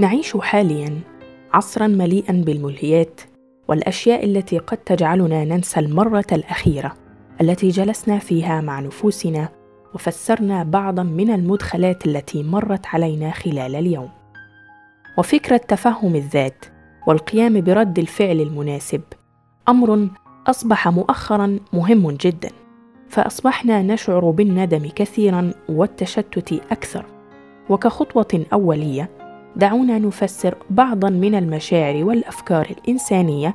نعيش حاليا عصرا مليئا بالملهيات والأشياء التي قد تجعلنا ننسى المرة الأخيرة التي جلسنا فيها مع نفوسنا وفسرنا بعضا من المدخلات التي مرت علينا خلال اليوم. وفكرة تفهم الذات والقيام برد الفعل المناسب أمر أصبح مؤخرا مهم جدا فأصبحنا نشعر بالندم كثيرا والتشتت أكثر. وكخطوة أولية دعونا نفسر بعضا من المشاعر والأفكار الإنسانية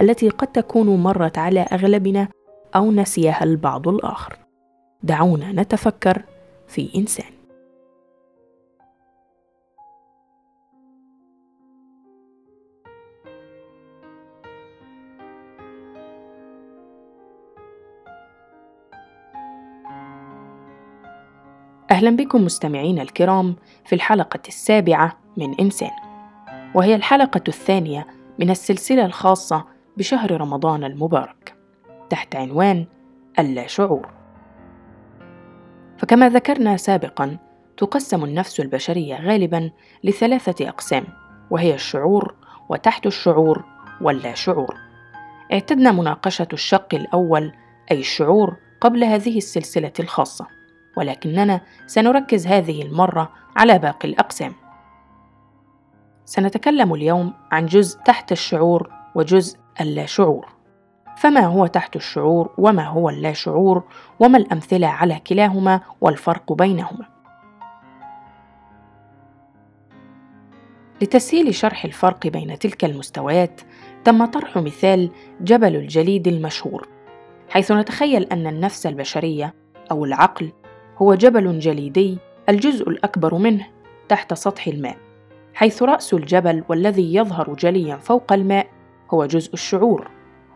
التي قد تكون مرت على أغلبنا أو نسيها البعض الآخر. دعونا نتفكر في إنسان. أهلا بكم مستمعينا الكرام في الحلقة السابعة من إنسان. وهي الحلقة الثانية من السلسلة الخاصة بشهر رمضان المبارك تحت عنوان اللا شعور فكما ذكرنا سابقا تقسم النفس البشرية غالبا لثلاثة أقسام وهي الشعور وتحت الشعور واللا شعور اعتدنا مناقشة الشق الأول أي الشعور قبل هذه السلسلة الخاصة ولكننا سنركز هذه المرة على باقي الأقسام. سنتكلم اليوم عن جزء تحت الشعور وجزء اللاشعور. فما هو تحت الشعور وما هو اللاشعور وما الأمثلة على كلاهما والفرق بينهما؟ لتسهيل شرح الفرق بين تلك المستويات تم طرح مثال جبل الجليد المشهور حيث نتخيل أن النفس البشرية أو العقل هو جبل جليدي الجزء الأكبر منه تحت سطح الماء. حيث رأس الجبل والذي يظهر جليا فوق الماء هو جزء الشعور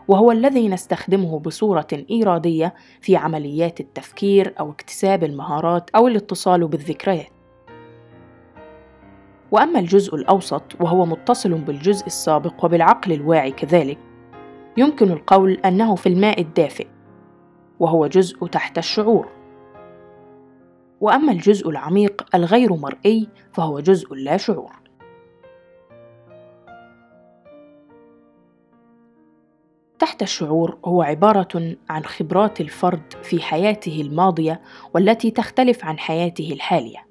وهو الذي نستخدمه بصورة إيرادية في عمليات التفكير أو اكتساب المهارات أو الاتصال بالذكريات. وأما الجزء الأوسط وهو متصل بالجزء السابق وبالعقل الواعي كذلك، يمكن القول أنه في الماء الدافئ، وهو جزء تحت الشعور. وأما الجزء العميق الغير مرئي فهو جزء لا شعور. تحت الشعور هو عبارة عن خبرات الفرد في حياته الماضية والتي تختلف عن حياته الحالية،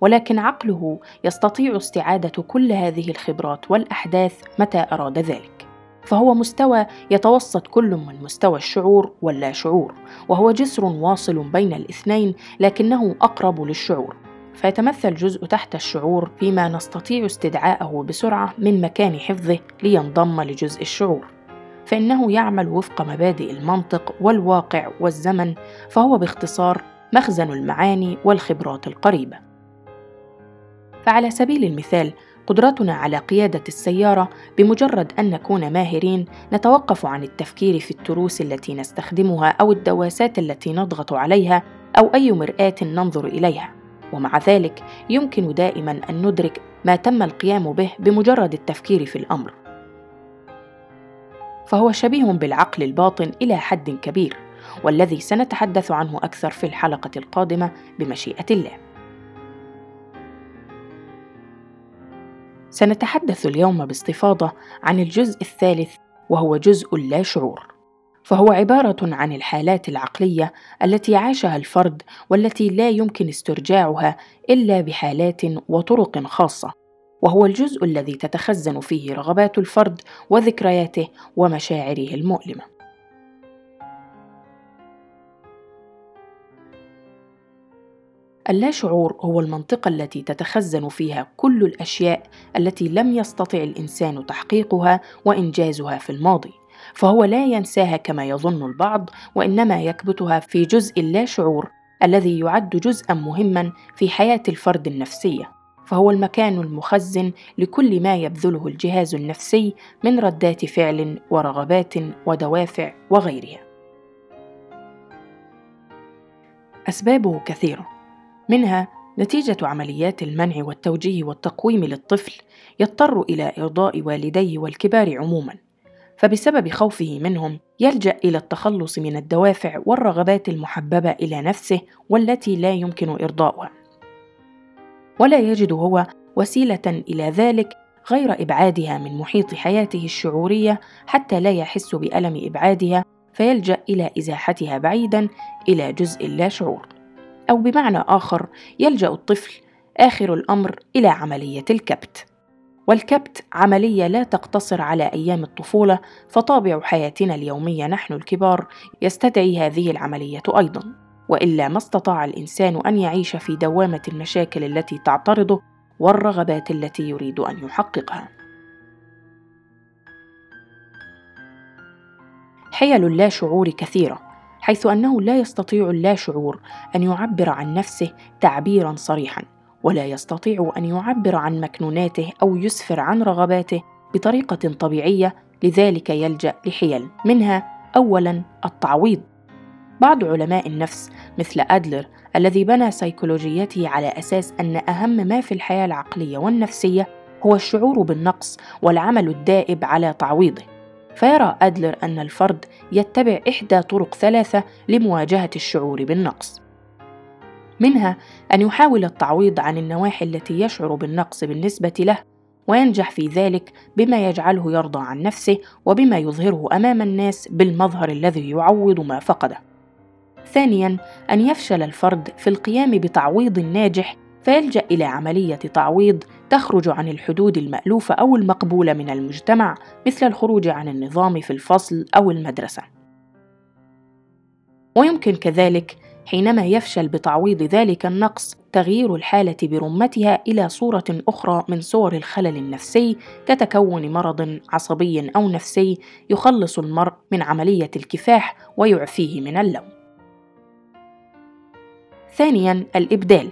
ولكن عقله يستطيع استعادة كل هذه الخبرات والأحداث متى أراد ذلك. فهو مستوى يتوسط كل من مستوى الشعور واللا شعور، وهو جسر واصل بين الاثنين لكنه أقرب للشعور. فيتمثل جزء تحت الشعور فيما نستطيع استدعاءه بسرعة من مكان حفظه لينضم لجزء الشعور. فإنه يعمل وفق مبادئ المنطق والواقع والزمن فهو باختصار مخزن المعاني والخبرات القريبة. فعلى سبيل المثال قدرتنا على قيادة السيارة بمجرد أن نكون ماهرين نتوقف عن التفكير في التروس التي نستخدمها أو الدواسات التي نضغط عليها أو أي مرآة ننظر إليها، ومع ذلك يمكن دائما أن ندرك ما تم القيام به بمجرد التفكير في الأمر. فهو شبيه بالعقل الباطن إلى حد كبير والذي سنتحدث عنه أكثر في الحلقة القادمة بمشيئة الله. سنتحدث اليوم باستفاضة عن الجزء الثالث وهو جزء اللا شعور. فهو عبارة عن الحالات العقلية التي عاشها الفرد والتي لا يمكن استرجاعها إلا بحالات وطرق خاصة. وهو الجزء الذي تتخزن فيه رغبات الفرد وذكرياته ومشاعره المؤلمة. اللاشعور هو المنطقة التي تتخزن فيها كل الأشياء التي لم يستطع الإنسان تحقيقها وإنجازها في الماضي فهو لا ينساها كما يظن البعض وإنما يكبتها في جزء اللاشعور الذي يعد جزءا مهما في حياة الفرد النفسية. فهو المكان المخزن لكل ما يبذله الجهاز النفسي من ردات فعل ورغبات ودوافع وغيرها. أسبابه كثيرة. منها نتيجة عمليات المنع والتوجيه والتقويم للطفل يضطر إلى إرضاء والديه والكبار عموما فبسبب خوفه منهم يلجأ إلى التخلص من الدوافع والرغبات المحببة إلى نفسه والتي لا يمكن إرضاؤها. ولا يجد هو وسيلة إلى ذلك غير إبعادها من محيط حياته الشعورية حتى لا يحس بألم إبعادها فيلجأ إلى إزاحتها بعيدا إلى جزء لا شعور. أو بمعنى آخر يلجأ الطفل آخر الأمر إلى عملية الكبت. والكبت عملية لا تقتصر على أيام الطفولة فطابع حياتنا اليومية نحن الكبار يستدعي هذه العملية أيضا. وإلا ما استطاع الإنسان أن يعيش في دوامة المشاكل التي تعترضه والرغبات التي يريد أن يحققها. حيل اللاشعور كثيرة حيث أنه لا يستطيع اللاشعور أن يعبر عن نفسه تعبيرا صريحا ولا يستطيع أن يعبر عن مكنوناته أو يسفر عن رغباته بطريقة طبيعية لذلك يلجأ لحيل منها اولا التعويض. بعض علماء النفس مثل أدلر الذي بنى سيكولوجيته على أساس أن أهم ما في الحياة العقلية والنفسية هو الشعور بالنقص والعمل الدائب على تعويضه. فيرى أدلر أن الفرد يتبع إحدى طرق ثلاثة لمواجهة الشعور بالنقص. منها أن يحاول التعويض عن النواحي التي يشعر بالنقص بالنسبة له وينجح في ذلك بما يجعله يرضى عن نفسه وبما يظهره أمام الناس بالمظهر الذي يعوض ما فقده. ثانيا أن يفشل الفرد في القيام بتعويض ناجح فيلجأ إلى عملية تعويض تخرج عن الحدود المألوفة أو المقبولة من المجتمع مثل الخروج عن النظام في الفصل أو المدرسة. ويمكن كذلك حينما يفشل بتعويض ذلك النقص تغيير الحالة برمتها إلى صورة أخرى من صور الخلل النفسي كتكون مرض عصبي أو نفسي يخلص المرء من عملية الكفاح ويعفيه من اللوم. ثانيا الإبدال.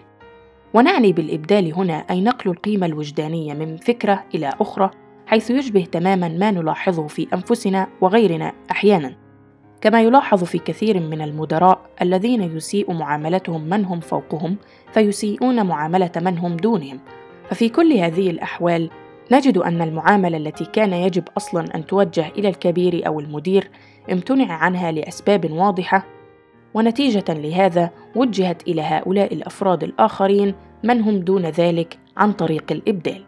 ونعني بالإبدال هنا أي نقل القيمة الوجدانية من فكرة إلى أخرى حيث يشبه تماما ما نلاحظه في أنفسنا وغيرنا أحيانا. كما يلاحظ في كثير من المدراء الذين يسيء معاملتهم من هم فوقهم فيسيئون معاملة من هم دونهم. ففي كل هذه الأحوال نجد أن المعاملة التي كان يجب أصلا أن توجه إلى الكبير أو المدير امتنع عنها لأسباب واضحة ونتيجة لهذا وجهت إلى هؤلاء الأفراد الآخرين من هم دون ذلك عن طريق الإبدال.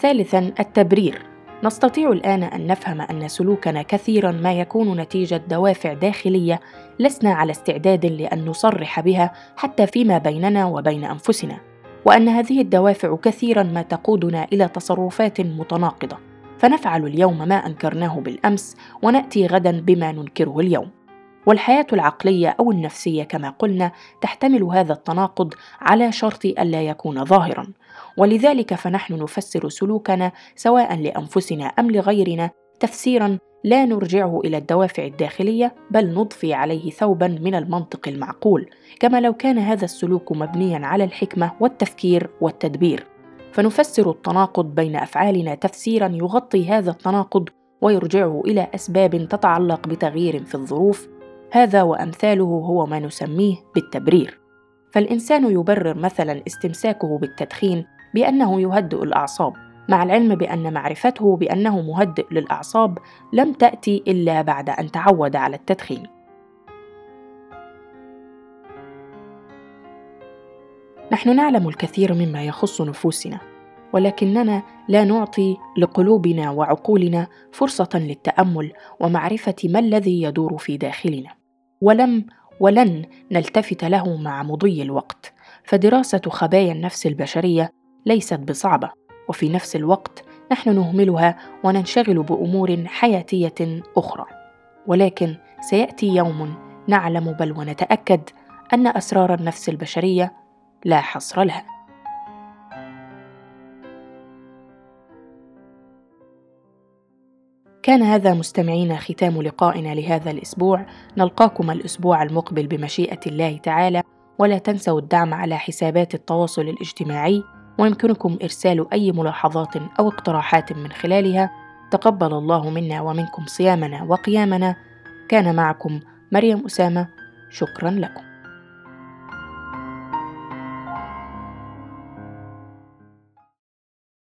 ثالثا التبرير. نستطيع الآن أن نفهم أن سلوكنا كثيرا ما يكون نتيجة دوافع داخلية لسنا على استعداد لأن نصرح بها حتى فيما بيننا وبين أنفسنا وأن هذه الدوافع كثيرا ما تقودنا إلى تصرفات متناقضة. فنفعل اليوم ما أنكرناه بالأمس ونأتي غدا بما ننكره اليوم. والحياة العقلية أو النفسية كما قلنا تحتمل هذا التناقض على شرط الا يكون ظاهرا. ولذلك فنحن نفسر سلوكنا سواء لأنفسنا أم لغيرنا تفسيرا لا نرجعه إلى الدوافع الداخلية بل نضفي عليه ثوبا من المنطق المعقول كما لو كان هذا السلوك مبنيا على الحكمة والتفكير والتدبير. فنفسر التناقض بين أفعالنا تفسيرا يغطي هذا التناقض ويرجعه إلى أسباب تتعلق بتغيير في الظروف. هذا وأمثاله هو ما نسميه بالتبرير. فالإنسان يبرر مثلا استمساكه بالتدخين بأنه يهدئ الأعصاب مع العلم بأن معرفته بأنه مهدئ للأعصاب لم تأتي إلا بعد أن تعود على التدخين. نحن نعلم الكثير مما يخص نفوسنا ولكننا لا نعطي لقلوبنا وعقولنا فرصة للتأمل ومعرفة ما الذي يدور في داخلنا. ولم ولن نلتفت له مع مضي الوقت فدراسة خبايا النفس البشرية ليست بصعبة وفي نفس الوقت نحن نهملها وننشغل بأمور حياتية أخرى. ولكن سيأتي يوم نعلم بل ونتأكد أن أسرار النفس البشرية لا حصر لها. كان هذا مستمعينا ختام لقائنا لهذا الأسبوع. نلقاكم الأسبوع المقبل بمشيئة الله تعالى. ولا تنسوا الدعم على حسابات التواصل الاجتماعي. ويمكنكم إرسال أي ملاحظات أو اقتراحات من خلالها. تقبل الله منا ومنكم صيامنا وقيامنا. كان معكم مريم أسامة. شكرا لكم.